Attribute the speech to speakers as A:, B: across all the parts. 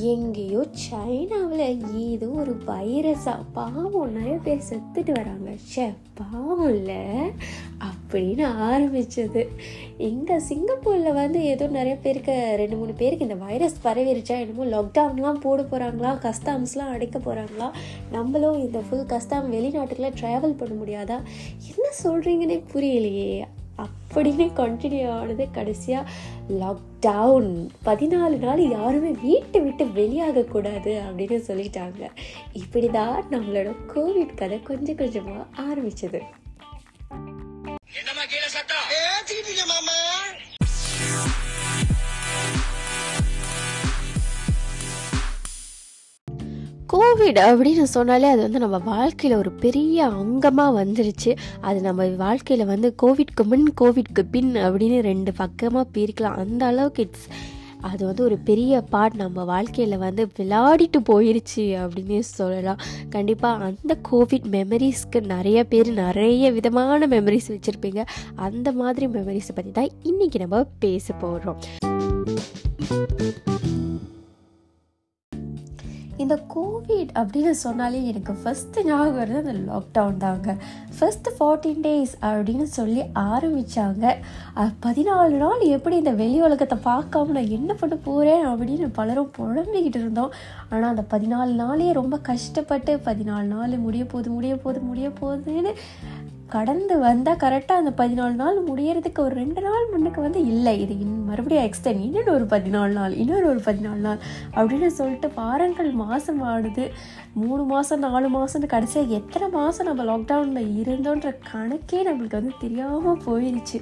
A: எங்கேயோ சைனாவில் ஏதோ ஒரு வைரஸாக பாவம் நிறைய பேர் செத்துட்டு வராங்க. ஷே பாவம் இல்லை. அப்படின்னு ஆரம்பிச்சது. இங்கே சிங்கப்பூரில் வந்து ஏதோ நிறைய பேருக்கு ரெண்டு மூணு பேருக்கு இந்த வைரஸ் பரவிருச்சா என்னமோ லாக்டவுன்லாம் போட போகிறாங்களா கஸ்டம்ஸ்லாம் அடைக்க போகிறாங்களா நம்மளும் இந்த ஃபுல் கஸ்டம் வெளிநாட்டுக்குலாம் ட்ராவல் பண்ண முடியாதா? என்ன சொல்கிறீங்கன்னே புரியலையே. அப்படின்னு கண்டினியூ ஆனது கடைசியாக லாக்டவுன் பதினாலு நாள் யாருமே வீட்டை விட்டு வெளியாகக்கூடாது அப்படின்னு சொல்லிட்டாங்க. இப்படி தான் நம்மளோட கோவிட் கதை கொஞ்சம் கொஞ்சமாக ஆரம்பிச்சது.
B: என்னம்மா கீழே
C: ஏத்திக்கிட்டீங்க மாமா?
A: கோவிட் அப்படின்னு சொன்னாலே அது வந்து நம்ம வாழ்க்கையில் ஒரு பெரிய அங்கமாக வந்துருச்சு. அது நம்ம வாழ்க்கையில் வந்து கோவிட்க்கு முன் கோவிட்க்கு பின் அப்படின்னு ரெண்டு பக்கமாக பிரிக்கலாம். அந்த அளவுக்கு இட்ஸ் அது வந்து ஒரு பெரிய பார்ட் நம்ம வாழ்க்கையில் வந்து விளையாடிட்டு போயிருச்சு அப்படின்னு சொல்லலாம். கண்டிப்பாக அந்த கோவிட் மெமரிஸ்க்கு நிறைய பேர் நிறைய விதமான மெமரிஸ் வச்சுருப்பீங்க. அந்த மாதிரி மெமரிஸை பற்றி தான் இன்றைக்கி நம்ம பேச போகிறோம் இந்த கோவிட் அப்படின்னு சொன்னாலே எனக்கு ஃபஸ்ட்டு ஞாபகம் வருது அந்த லாக்டவுன் தாங்க. ஃபஸ்ட்டு ஃபார்ட்டீன் டேஸ் அப்படின்னு சொல்லி ஆரம்பித்தாங்க பதினாலு நாள் எப்படி இந்த வெளி உலகத்தை பார்க்காம நான் என்ன பண்ண போகிறேன் அப்படின்னு பலரும் புழம்பிக்கிட்டு இருந்தோம். ஆனால் அந்த பதினாலு நாளே ரொம்ப கஷ்டப்பட்டு பதினாலு நாள் முடிய போகுது முடிய போகுது முடிய போகுதுன்னு கடந்து வந்தால் கரெக்டாக அந்த பதினாலு நாள் முடியறதுக்கு ஒரு ரெண்டு நாள் முன்னுக்கு வந்து இல்லை. இது இன் மறுபடியும் எக்ஸ்டெண்ட் இன்னொரு ஒரு பதினாலு நாள் இன்னொரு ஒரு பதினாலு நாள் அப்படின்னு சொல்லிட்டு வாரங்கள் மாதம் ஆடுது. மூணு மாதம் நாலு மாதம்னு கடைசியாக எத்தனை மாதம் நம்ம லாக்டவுனில் இருந்தோன்ற கணக்கே நம்மளுக்கு வந்து தெரியாமல் போயிடுச்சு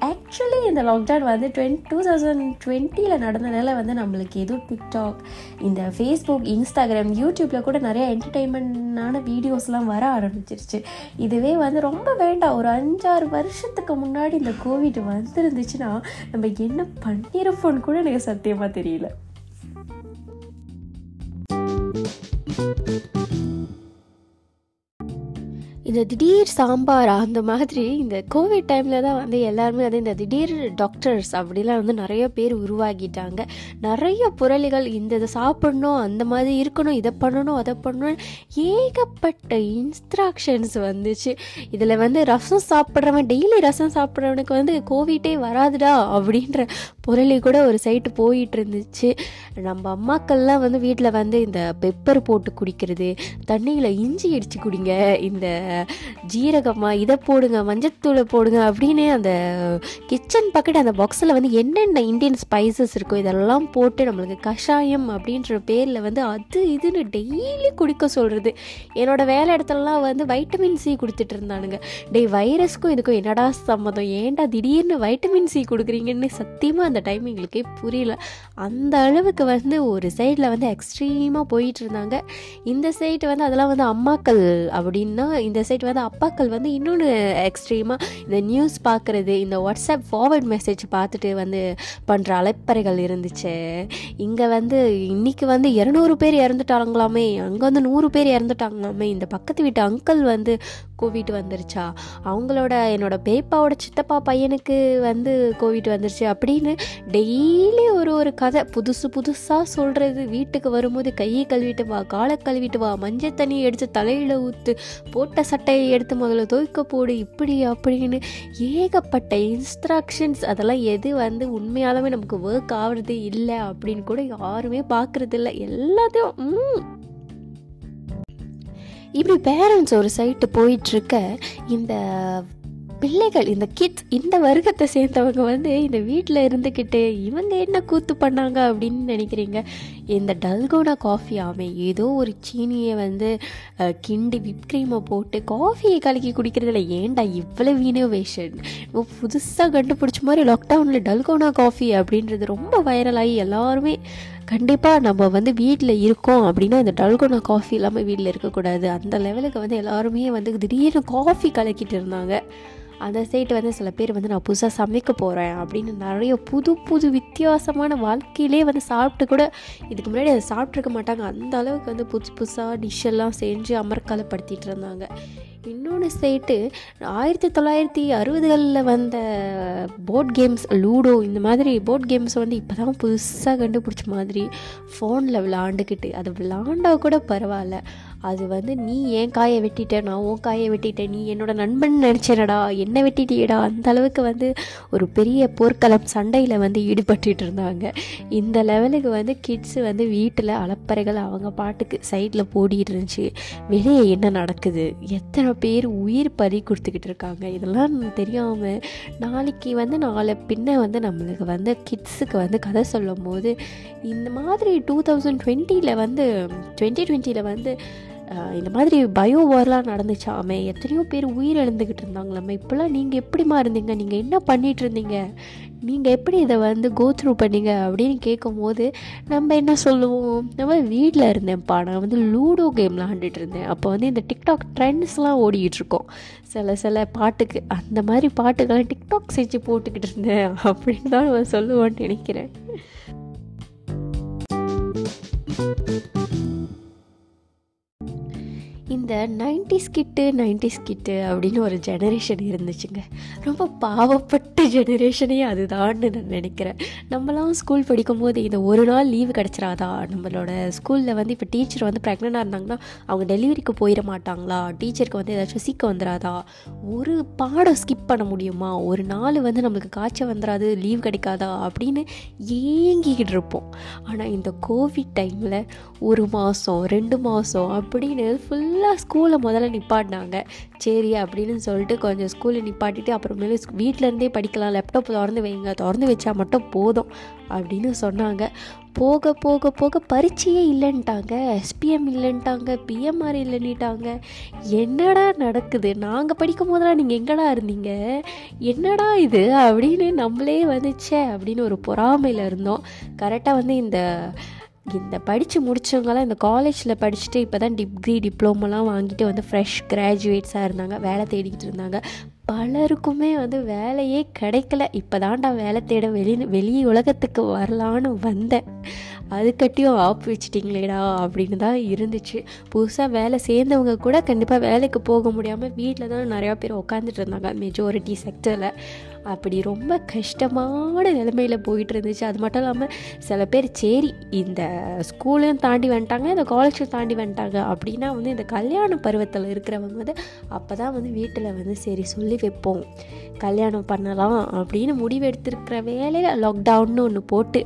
A: ஆக்சுவலி இந்த லாக்டவுன் வந்து டுவெண்ட் டூ தௌசண்ட் டுவெண்ட்டியில் நடந்தனால வந்து நம்மளுக்கு எதுவும் டிக்டாக் இந்த ஃபேஸ்புக் இன்ஸ்டாகிராம் யூடியூப்பில் கூட நிறைய என்டர்டெயின்மெண்டான வீடியோஸ்லாம் வர ஆரம்பிச்சிருச்சு. இதுவே வந்து ரொம்ப வேண்டாம். ஒரு அஞ்சாறு வருஷத்துக்கு முன்னாடி இந்த கோவிட் வந்துருந்துச்சுன்னா நம்ம என்ன பண்ணியிருப்போம்னு கூட எனக்கு சத்தியமாக தெரியல. இந்த திடீர் சாம்பார்? அந்த மாதிரி இந்த கோவிட் டைமில் தான் வந்து எல்லாருமே அது இந்த திடீர் டாக்டர்ஸ் அப்படிலாம் வந்து நிறைய பேர் உருவாகிட்டாங்க. நிறைய புரளிகள் இந்த இதை சாப்பிடணும் அந்த மாதிரி இருக்கணும் இதை பண்ணணும் அதை பண்ணணும் ஏகப்பட்ட இன்ஸ்ட்ரக்ஷன்ஸ் வந்துச்சு. இதில் வந்து ரசம் சாப்பிட்றவன் டெய்லி ரசம் சாப்பிட்றவனுக்கு வந்து கோவிட்டே வராதுடா அப்படின்ற புரளி கூட ஒரு சைட்டு போயிட்டு இருந்துச்சு நம்ம அம்மாக்கள்லாம் வந்து வீட்டில் வந்து இந்த பெப்பர் போட்டு குடிக்கிறது தண்ணியில் இஞ்சி இடித்து குடிங்க இந்த ஜீரகமாக இதை போடுங்க மஞ்சத்தூளை போடுங்க அப்படின்னு அந்த கிச்சன் பக்கெட் அந்த பாக்ஸில் வந்து என்னென்ன இந்தியன் ஸ்பைசஸ் இருக்கோ இதெல்லாம் போட்டு நம்மளுக்கு கஷாயம் அப்படின்ற பேரில் வந்து அது இதுன்னு டெய்லி குடிக்க சொல்கிறது என்னோடய வேலை இடத்துலலாம் வந்து வைட்டமின் சி கொடுத்துட்டு இருந்தானுங்க டேய் வைரஸ்க்கும் இதுக்கும் என்னடா சம்மதம்? ஏன்டா திடீர்னு வைட்டமின் சி கொடுக்குறீங்கன்னு சத்தியமாக அந்த டைம் எங்களுக்கே புரியல. அந்த அளவுக்கு வந்து ஒரு சைடில் வந்து எக்ஸ்ட்ரீமாக போயிட்டு இருந்தாங்க. இந்த சைடு வந்து அதெல்லாம் வந்து அம்மாக்கள் அப்படின்னா இந்த சைடு வந்து அப்பாக்கள் வந்து இன்னொன்று எக்ஸ்ட்ரீமாக இந்த நியூஸ் பார்க்குறது இந்த வாட்ஸ்அப் ஃபார்வர்ட் மெசேஜ் பார்த்துட்டு வந்து பண்ணுற அலைப்பறைகள் இருந்துச்சு. இங்கே வந்து இன்னைக்கு வந்து இரநூறு பேர் இறந்துட்டாங்களாமே. அங்கே வந்து நூறு பேர் இறந்துட்டாங்களாமே. இந்த பக்கத்து வீட்டு அங்கிள் வந்து கோவிட் வந்துருச்சா. அவங்களோட என்னோட பேப்பாவோட சித்தப்பா பையனுக்கு வந்து கோவிட் வந்துருச்சு அப்படின்னு டெய்லி ஒரு ஒரு கதை புதுசு புதுசாக சொல்கிறது வீட்டுக்கு வரும்போது கையை கழுவிட்டு வா காலை கழுவிட்டு வா மஞ்சள் தண்ணியை எடுத்து தலையில் ஊற்று போட்ட சட்டையை எடுத்து முதல்ல துவைக்க போடு இப்படி அப்படின்னு ஏகப்பட்ட இன்ஸ்ட்ரக்ஷன்ஸ் அதெல்லாம் எது வந்து உண்மையாலுமே நமக்கு ஒர்க் ஆகுறது இல்லை அப்படின்னு கூட யாருமே பார்க்குறது இல்லை எல்லாத்தையும் ம். இப்படி பேரண்ட்ஸ் ஒரு சைட்டு போயிட்டுருக்க இந்த பிள்ளைகள் இந்த கிட்ஸ் இந்த வருகத்தை சேர்ந்தவங்க வந்து இந்த வீட்டில் இருந்துக்கிட்டு இவங்க என்ன கூத்து பண்ணாங்க அப்படின்னு நினைக்கிறீங்க? இந்த டல்கோனா காஃபி ஆமே ஏதோ ஒரு சீனியை வந்து கிண்டி விப் க்ரீமை போட்டு காஃபியை கலக்கி குடிக்கிறதுல ஏன்டா இவ்வளவு இனோவேஷன் புதுசாக கண்டுபிடிச்ச மாதிரி லாக்டவுனில் டல்கோனா காஃபி அப்படின்றது ரொம்ப வைரலாகி எல்லாருமே கண்டிப்பாக நம்ம வந்து வீட்டில் இருக்கோம் அப்படின்னா இந்த டல்கோனா காஃபி இல்லாமல் வீட்டில் இருக்கக்கூடாது. அந்த லெவலுக்கு வந்து எல்லாருமே வந்து திடீர்னு காஃபி கலக்கிட்டு இருந்தாங்க. அந்த சைடு வந்து சில பேர் வந்து நான் புதுசாக சமைக்க போகிறேன் அப்படின்னு நிறைய புது புது வித்தியாசமான வாழ்க்கையிலே வந்து சாப்பிட்டு கூட இதுக்கு முன்னாடி அதை சாப்பிட்ருக்க மாட்டாங்க. அந்த அளவுக்கு வந்து புதுசு புதுசாக டிஷ்ஷெல்லாம் செஞ்சு அமர்க்காலப்படுத்திட்டு இருந்தாங்க. இன்னொன்று சைட்டு ஆயிரத்தி தொள்ளாயிரத்தி அறுபதுகளில் வந்த போர்ட் கேம்ஸ் லூடோ இந்த மாதிரி போர்ட் கேம்ஸ் வந்து இப்போ தான் புதுசாக கண்டுபிடிச்ச மாதிரி ஃபோனில் விளாண்டுக்கிட்டு அதை விளாண்டா கூட பரவாயில்ல. அது வந்து நீ ஏன் காயை வெட்டிட்ட? நான் உன் காயை வெட்டிட்டேன். நீ என்னோட நண்பன் நினச்சேனடா. என்ன வெட்டிட்டியடா. அந்த அளவுக்கு வந்து ஒரு பெரிய போர்க்களம் சண்டையில் வந்து ஈடுபட்டுட்டு இருந்தாங்க. இந்த லெவலுக்கு வந்து கிட்ஸு வந்து வீட்டில் அலப்பறைகள் அவங்க பாட்டுக்கு சைடில் போடிட்டு இருந்துச்சு. வெளியே என்ன நடக்குது? எத்தனை பேர் உயிர் பறி கொடுத்துக்கிட்டு இருக்காங்க? இதெல்லாம் தெரியாமல் நாளைக்கு வந்து நாளை பின்ன வந்து நம்மளுக்கு வந்து கிட்ஸுக்கு வந்து கதை சொல்லும் போது இந்த மாதிரி டூ தௌசண்ட் டுவெண்ட்டியில் வந்து டுவெண்ட்டி டுவெண்ட்டியில் வந்து இந்த மாதிரி பயோ வார்லாம் நடந்துச்சாமே எத்தனையோ பேர் உயிரிழந்துக்கிட்டு இருந்தாங்களாமே இப்போல்லாம் நீங்கள் எப்படிமா இருந்தீங்க? நீங்கள் என்ன பண்ணிகிட்டு இருந்தீங்க? நீங்கள் எப்படி இதை வந்து கோத்ரூ பண்ணீங்க? அப்படின்னு கேட்கும்போது நம்ம என்ன சொல்லுவோம்? நம்ம வீட்டில் இருந்தேன்ப்பா. நான் வந்து லூடோ கேம்லாம் விளாண்டுட்டு இருந்தேன். அப்போ வந்து இந்த டிக்டாக் ட்ரெண்ட்ஸ்லாம் ஓடிக்கிட்டுருக்கோம் சில சில பாட்டுக்கு. அந்த மாதிரி பாட்டுக்கெல்லாம் டிக்டாக் செஞ்சு போட்டுக்கிட்டு இருந்தேன். அப்படின்னு தான் நான் சொல்லுவோன்னு நினைக்கிறேன். இந்த நைன்டிஸ் கிட்டு நைன்டிஸ் கிட்டு அப்படின்னு ஒரு ஜெனரேஷன் இருந்துச்சுங்க. ரொம்ப பாவப்பட்ட ஜெனரேஷனே அதுதான்னு நான் நினைக்கிறேன். நம்மளாம் ஸ்கூல் படிக்கும்போது இந்த ஒரு நாள் லீவு கிடச்சிராதா? நம்மளோட ஸ்கூலில் வந்து இப்போ டீச்சர் வந்து ப்ரெக்னெண்ட்டாக இருந்தாங்கன்னா அவங்க டெலிவரிக்கு போயிட மாட்டாங்களா? டீச்சருக்கு வந்து ஏதாச்சும் சீக்க வந்துடாதா ஒரு பாடம் ஸ்கிப் பண்ண முடியுமா? ஒரு நாள் வந்து நம்மளுக்கு காய்ச்சல் வந்துடாது லீவ் கிடைக்காதா? அப்படின்னு ஏங்கிக்கிட்டு இருப்போம். ஆனால் இந்த கோவிட் டைமில் ஒரு மாதம் ரெண்டு மாதம் அப்படின்னு ஃபுல்லாக ஸ்கூலை முதல்ல நிப்பாட்டினாங்க. சரி அப்படின்னு சொல்லிட்டு கொஞ்சம் ஸ்கூலில் நிப்பாட்டிட்டு அப்புறமேலே வீட்டிலேருந்தே படிக்கலாம் லேப்டாப் திறந்து வைங்க திறந்து வச்சா மட்டும் போதும் அப்படின்னு சொன்னாங்க. போக போக போக பரீட்சையே இல்லைன்ட்டாங்க. SPM இல்லைன்ட்டாங்க PMR இல்லைன்னுட்டாங்க. என்னடா நடக்குது? நாங்கள் படிக்கும் போதெல்லாம் நீங்கள் எங்கடா இருந்தீங்க? என்னடா இது? அப்படின்னு நம்மளே வந்துச்சே அப்படின்னு ஒரு பொறாமையில் இருந்தோம். கரெக்டாக வந்து இந்த இந்த படித்து முடித்தவங்களாம் இந்த காலேஜில் படிச்சுட்டு இப்போ தான் டிகிரி டிப்ளமோலாம் வாங்கிட்டு வந்து ஃப்ரெஷ் கிராஜுவேட்ஸாக இருந்தாங்க. வேலை தேடிக்கிட்டு இருந்தாங்க. பலருக்குமே வந்து வேலையே கிடைக்கல. இப்போ தான்டா வேலை தேட வெளி வெளி உலகத்துக்கு வரலான்னு வந்தேன். அதுக்கட்டியும் ஆப் வச்சிட்டிங்களேடா அப்படின்னு தான் இருந்துச்சு. புதுசாக வேலை சேர்ந்தவங்க கூட கண்டிப்பாக வேலைக்கு போக முடியாமல் வீட்டில் தான் நிறையா பேர் உட்காந்துட்டு இருந்தாங்க. மெஜாரிட்டி செக்டரில் அப்படி ரொம்ப கஷ்டமான நிலைமையில் போயிட்டு இருந்துச்சு அது மட்டும் இல்லாமல் சில பேர் சரி இந்த ஸ்கூலையும் தாண்டி வந்துட்டாங்க இந்த காலேஜையும் தாண்டி வந்துட்டாங்க. அப்படின்னா வந்து இந்த கல்யாண பருவத்தில் இருக்கிறவங்க வந்து அப்போ தான் வந்து வீட்டில் வந்து சரி சொல்லி வைப்போம். கல்யாணம் பண்ணலாம். அப்படின்னு முடிவெடுத்திருக்கிற வேலையில் லாக்டவுன்னு ஒன்று போட்டு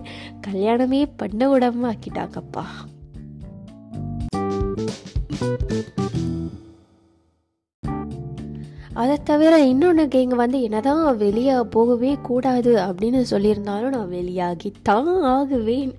A: கல்யாணமே பண்ண விடாம ஆக்கிட்டாங்கப்பா அதை தவிர இன்னொன்று இங்கே வந்து என்னதான் வெளியே போகவே கூடாது அப்படின்னு சொல்லியிருந்தாலும் நான் வெளியாகித்தான் ஆகுவேன்.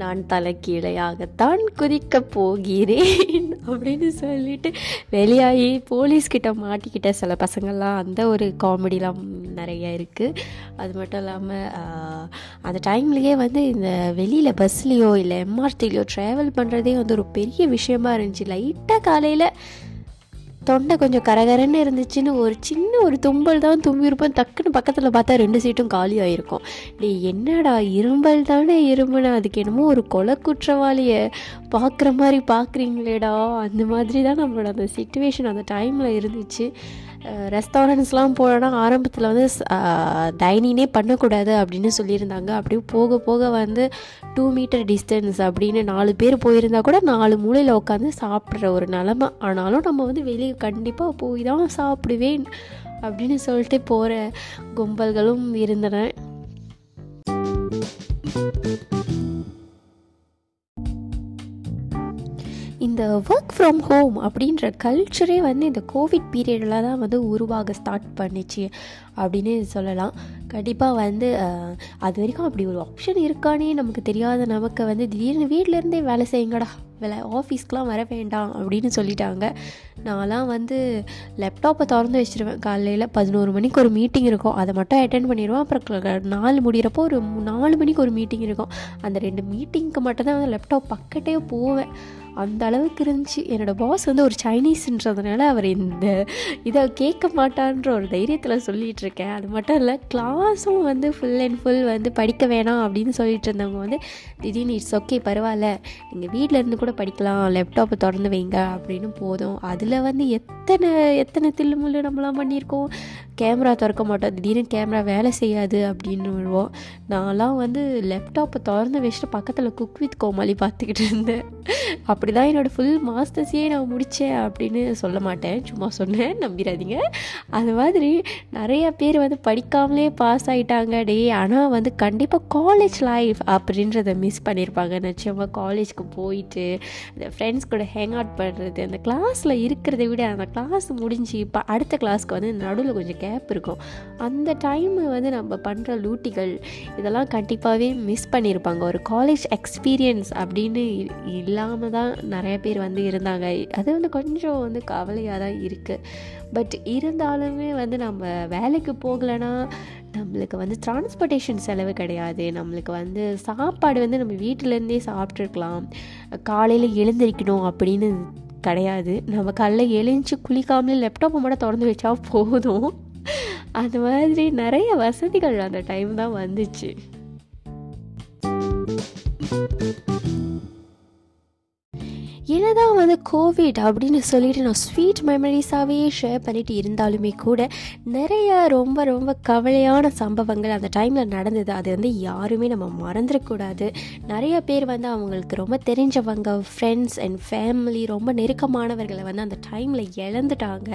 A: நான் தலைக்கீழையாகத்தான் குதிக்க போகிறேன் அப்படின்னு சொல்லிட்டு வெளியாகி போலீஸ்கிட்ட மாட்டிக்கிட்ட சில பசங்கள்லாம் அந்த ஒரு காமெடிலாம் நிறைய இருக்குது அது மட்டும் இல்லாமல் அந்த டைம்லேயே வந்து இந்த வெளியில் பஸ்லேயோ இல்லை எம்ஆர்டிலையோ ட்ராவல் பண்ணுறதே வந்து ஒரு பெரிய விஷயமா இருந்துச்சு. லைட்டாக காலையில் தொண்டை கொஞ்சம் கரகரன்னு இருந்துச்சுன்னு ஒரு சின்ன ஒரு தும்பல் தான் தும்பியிருப்போம் டக்குன்னு பக்கத்தில் பார்த்தா ரெண்டு சீட்டும் காலி ஆகிருக்கும் டே என்னடா இரும்பல் தானே இரும்புனா அதுக்கு என்னமோ ஒரு கொலை குற்றவாளியை பார்க்குற மாதிரி பார்க்குறீங்களேடா அந்த மாதிரி தான் நம்மளோட அந்த சுச்சுவேஷன் அந்த டைமில் இருந்துச்சு. ரெஸ்டாரண்ட்ஸ்லாம் போனோன்னா ஆரம்பத்தில் வந்து டைனிங்கே பண்ணக்கூடாது அப்படின்னு சொல்லியிருந்தாங்க. அப்படியே போக போக வந்து டூ மீட்டர் டிஸ்டன்ஸ் அப்படின்னு நாலு பேர் போயிருந்தா கூட நாலு மூலையில் உட்காந்து சாப்பிட்ற ஒரு நிலமை. ஆனாலும் நம்ம வந்து வெளியே கண்டிப்பாக போய் தான் சாப்பிடுவேன் அப்படின்னு சொல்லிட்டு போகிற கும்பல்களும் இருந்தன. இந்த ஒர்க் ஃப்ரம் ஹோம் அப்படின்ற கல்ச்சரே வந்து இந்த கோவிட் பீரியடில் தான் வந்து உருவாக ஸ்டார்ட் பண்ணிச்சு அப்படின்னு சொல்லலாம். கண்டிப்பாக வந்து அது வரைக்கும் அப்படி ஒரு ஆப்ஷன் இருக்கானே நமக்கு தெரியாத நமக்கு வந்து திடீர்னு வீட்டிலேருந்தே வேலை செய்யுங்கடா வேலை ஆஃபீஸ்க்கெலாம் வர வேண்டாம் அப்படின்னு சொல்லிட்டாங்க. நான்லாம் வந்து லேப்டாப்பை திறந்து வச்சுருவேன். காலையில் பதினோரு மணிக்கு ஒரு மீட்டிங் இருக்கும். அதை மட்டும் அட்டென்ட் பண்ணிடுவேன். அப்புறம் நாலு முடிகிறப்போ ஒரு நாலு மணிக்கு ஒரு மீட்டிங் இருக்கும். அந்த ரெண்டு மீட்டிங்க்கு மட்டும் தான் லேப்டாப் பக்கட்டே போவேன். அந்த அளவுக்கு இருந்துச்சு. என்னோடய பாஸ் வந்து ஒரு சைனீஸ்ன்றதுனால அவர் இந்த இதை கேட்க மாட்டான்ற ஒரு தைரியத்தில் சொல்லிகிட்டு இருக்கேன் அது மட்டும் இல்லை கிளாஸும் வந்து ஃபுல் அண்ட் ஃபுல் வந்து படிக்க வேணாம் அப்படின்னு சொல்லிட்டு இருந்தவங்க வந்து திடீர்னு இட்ஸ் ஓகே பரவாயில்ல. நீங்கள் வீட்டில் இருந்து கூட படிக்கலாம் லேப்டாப்பை திறந்து வைங்க அப்படின்னு போதும். அதில் வந்து எத்தனை எத்தனை தில்லுமுள்ளு நம்மளாம் பண்ணியிருக்கோம். கேமரா திறக்க மாட்டோம். திடீர்னு கேமரா வேலை செய்யாது அப்படின்னு வருவோம் நான்லாம் வந்து லேப்டாப்பை திறந்து வச்சுட்டு பக்கத்தில் குக் வித் கோமாளி பார்த்துக்கிட்டு இருந்தேன். அப்படி தான் என்னோடய ஃபுல் மாஸ்டர்ஸையே நான் முடித்தேன் அப்படின்னு சொல்ல மாட்டேன். சும்மா சொன்னேன் நம்பிடாதீங்க அது மாதிரி நிறைய பேர் வந்து படிக்காமலே பாஸ் ஆகிட்டாங்க டே ஆனால் வந்து கண்டிப்பாக காலேஜ் லைஃப் அப்படின்றத மிஸ் பண்ணியிருப்பாங்க நிச்சயமாக காலேஜ்க்கு போயிட்டு அந்த ஃப்ரெண்ட்ஸ் கூட ஹேங் அவுட் பண்ணுறது அந்த கிளாஸில் இருக்கிறத விட அந்த கிளாஸ் முடிஞ்சு இப்போ அடுத்த கிளாஸ்க்கு வந்து நடுவில் கொஞ்சம் கேப் இருக்கும். அந்த டைம் வந்து நம்ம பண்ணுற லூட்டிகள் இதெல்லாம் கண்டிப்பாகவே மிஸ் பண்ணியிருப்பாங்க ஒரு காலேஜ் எக்ஸ்பீரியன்ஸ் அப்படின்னு இல்லாமல் தான் நிறைய பேர் வந்து இருந்தாங்க. அது வந்து கொஞ்சம் வந்து கவலையாக தான் இருக்குது பட் இருந்தாலுமே வந்து நம்ம வேலைக்கு போகலைன்னா நம்மளுக்கு வந்து டிரான்ஸ்போர்ட்டேஷன் செலவு கிடையாது. நம்மளுக்கு வந்து சாப்பாடு வந்து நம்ம வீட்டிலேருந்தே சாப்பிட்ருக்கலாம் காலையில் எழுந்திரிக்கணும் அப்படின்னு கிடையாது. நம்ம காலைல எழுந்துச்சு குளிக்காமலே லேப்டாப்பை மட்டும் திறந்து வச்சா போதும். அது மாதிரி நிறைய வசதிகள் அந்த டைம் தான் வந்துச்சு. என்னதான் வந்து கோவிட் அப்படின்னு சொல்லிட்டு நான் ஸ்வீட் மெமரிஸாகவே ஷேர் பண்ணிட்டு இருந்தாலுமே கூட நிறைய ரொம்ப ரொம்ப கவலையான சம்பவங்கள் அந்த டைமில் நடந்தது. அது வந்து யாருமே நம்ம மறந்துடக்கூடாது. நிறைய பேர் வந்து அவங்களுக்கு ரொம்ப தெரிஞ்சவங்க ஃப்ரெண்ட்ஸ் அண்ட் ஃபேமிலி ரொம்ப நெருக்கமானவர்களை வந்து அந்த டைமில் இழந்துட்டாங்க.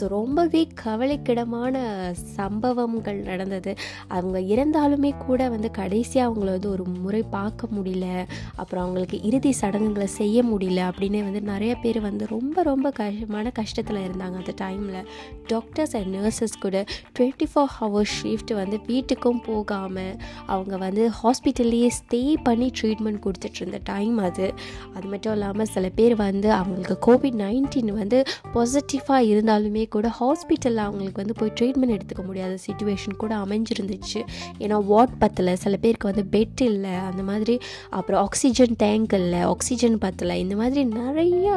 A: ஸோ ரொம்பவே கவலைக்கிடமான சம்பவங்கள் நடந்தது. அவங்க இறந்தாலுமே கூட வந்து கடைசியாக அவங்கள வந்து ஒரு முறை பார்க்க முடியல. அப்புறம் அவங்களுக்கு இறுதி சடங்குகளை செய்ய முடியல. அப்படின்னு வந்து நிறைய பேர் வந்து ரொம்ப ரொம்ப கஷ்டமான கஷ்டத்தில் இருந்தாங்க அந்த டைமில் டாக்டர்ஸ் அண்ட் நர்சஸ் கூட டுவெண்ட்டி ஃபோர் ஹவர்ஸ் ஷிஃப்ட் வந்து வீட்டுக்கும் போகாமல் அவங்க வந்து ஹாஸ்பிட்டல்லையே ஸ்டே பண்ணி ட்ரீட்மெண்ட் கொடுத்துட்டு இருந்த டைம் அது. அது மட்டும் இல்லாமல் சில பேர் வந்து அவங்களுக்கு கோவிட் நைன்டீன் வந்து பாசிட்டிவாக இருந்தாலுமே கூட ஹாஸ்பிட்டலில் அவங்களுக்கு வந்து போய் ட்ரீட்மெண்ட் எடுத்துக்க முடியாத சுச்சுவேஷன் கூட அமைஞ்சிருந்துச்சு. ஏன்னா வாட் பத்தில் சில பேருக்கு வந்து பெட் இல்லை அந்த மாதிரி. அப்புறம் ஆக்சிஜன் டேங்க் இல்லை ஆக்சிஜன் பத்தலை இந்த மாதிரி மாதிரி நிறைய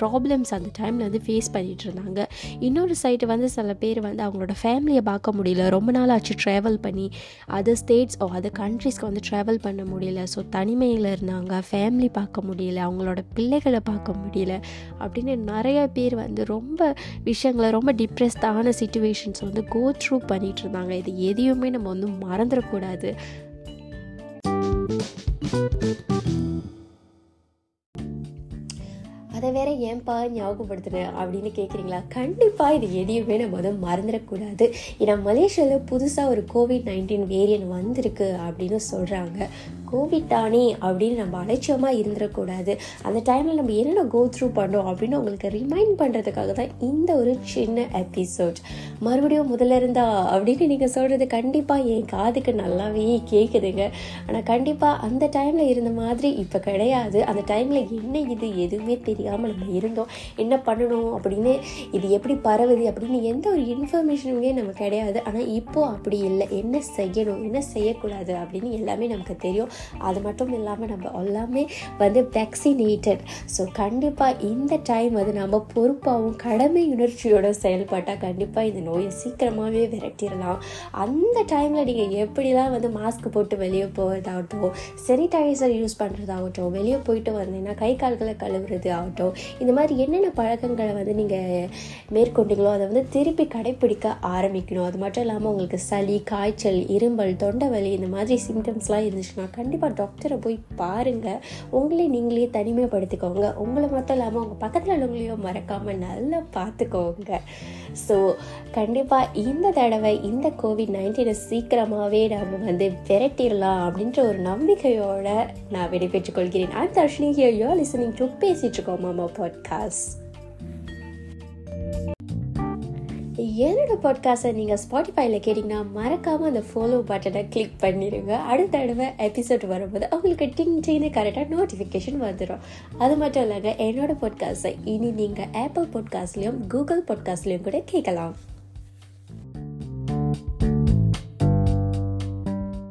A: ப்ராப்ளம்ஸ் அந்த டைமில் வந்து ஃபேஸ் பண்ணிகிட்டு இருந்தாங்க. இன்னொரு சைடு வந்து சில பேர் வந்து அவங்களோட ஃபேமிலியை பார்க்க முடியல. ரொம்ப நாள் ஆச்சு ட்ராவல் பண்ணி. அதர் ஸ்டேட்ஸ் ஓ அதர் கண்ட்ரீஸ்க்கு வந்து ட்ராவல் பண்ண முடியல. ஸோ தனிமையில் இருந்தாங்க. ஃபேமிலி பார்க்க முடியல. அவங்களோட பிள்ளைகளை பார்க்க முடியல. அப்படின்னு நிறைய பேர் வந்து ரொம்ப விஷயங்களை ரொம்ப டிப்ரெஸ்டான சுச்சுவேஷன்ஸ் வந்து கோ த்ரூ பண்ணிகிட்டு இருந்தாங்க. இது எதையுமே நம்ம வந்து மறந்துடக்கூடாது. அதை வேற ஏன்பா ஞாபகப்படுத்துனேன் அப்படின்னு கேட்குறீங்களா கண்டிப்பாக இது எதையுமே நம்ம வந்து மறந்துடக்கூடாது. ஏன்னா மலேசியாவில் புதுசாக ஒரு கோவிட் நைன்டீன் வேரியன்ட் வந்திருக்கு அப்படின்னு சொல்கிறாங்க கோவிட் தானே அப்படின்னு நம்ம அலட்சியமாக இருந்துடக்கூடாது. அந்த டைமில் நம்ம என்னென்ன கோ த்ரூ பண்ணோம் அப்படின்னு உங்களுக்கு ரிமைண்ட் பண்ணுறதுக்காக தான் இந்த ஒரு சின்ன எபிசோட் மறுபடியும் முதல்ல இருந்தா அப்படின்னு நீங்கள் சொல்கிறது கண்டிப்பாக என் காதுக்கு நல்லாவே கேட்குதுங்க ஆனால் கண்டிப்பாக அந்த டைமில் இருந்த மாதிரி இப்போ கிடையாது. அந்த டைமில் என்ன இது எதுவுமே தெரியாமல் நம்ம இருந்தோம். என்ன பண்ணணும் அப்படின்னு இது எப்படி பரவுது அப்படின்னு எந்த ஒரு இன்ஃபர்மேஷனுமே நமக்கு கிடையாது. ஆனால் இப்போது அப்படி இல்லை. என்ன செய்யணும் என்ன செய்யக்கூடாது அப்படின்னு எல்லாமே நமக்கு தெரியும். அது மட்டும் இல்லாமல் நம்ம எல்லாமே வந்து வேக்சினேட்டட் ஸோ கண்டிப்பாக இந்த டைம் வந்து நம்ம பொறுப்பாகவும் கடமை உணர்ச்சியோட செயல்பட்டால் கண்டிப்பாக இந்த நோயை சீக்கிரமாகவே விரட்டிடலாம். அந்த டைமில் நீங்கள் எப்படிலாம் வந்து மாஸ்க் போட்டு வெளியே போகிறதாகட்டும் சானிடைசர் யூஸ் பண்ணுறதாகட்டும் வெளியே போயிட்டு வந்தீங்கன்னா கை கால்களை கழுவுறது ஆகட்டும் இந்த மாதிரி என்னென்ன பழக்கங்களை வந்து நீங்கள் மேற்கொண்டீங்களோ அதை வந்து திருப்பி கடைப்பிடிக்க ஆரம்பிக்கணும். அது மட்டும் இல்லாமல் உங்களுக்கு சளி காய்ச்சல் இரும்பல் தொண்டை வலி இந்த மாதிரி சிம்டம்ஸ்லாம் இருந்துச்சுன்னா கண்டிப்பாக டாக்டரை போய் பாருங்கள் உங்களே நீங்களே தனிமைப்படுத்திக்கோங்க. உங்களை மட்டும் இல்லாமல் உங்கள் பக்கத்தில் உள்ளவங்களையும் மறக்காமல் நல்லா பார்த்துக்கோங்க ஸோ கண்டிப்பாக இந்த தடவை இந்த கோவிட் நைன்டீனை சீக்கிரமாகவே நம்ம வந்து விரட்டிடலாம் அப்படின்ற ஒரு நம்பிக்கையோட நான் விடைபெற்றுக் கொள்கிறேன். அந்த Darshini here you listening to பேசிகிட்டு இருக்கோம். மாமா பாட்காஸ்ட் என்னோட பாட்காஸ்ட்டை நீங்கள் ஸ்பாட்டிஃபைல கேட்டிங்கன்னா மறக்காமல் அந்த ஃபாலோ பட்டனை கிளிக் பண்ணிடுங்க அடுத்த தடவை எபிசோட் வரும்போது உங்களுக்கு டிங் டிங்னு கரெக்டாக நோட்டிஃபிகேஷன் வந்துடும் அது மட்டும் இல்லைங்க என்னோட பாட்காஸ்ட்டை இனி நீங்கள் ஆப்பிள் பாட்காஸ்ட்லேயும் கூகுள் பாட்காஸ்ட்லேயும் கூட கேட்கலாம்.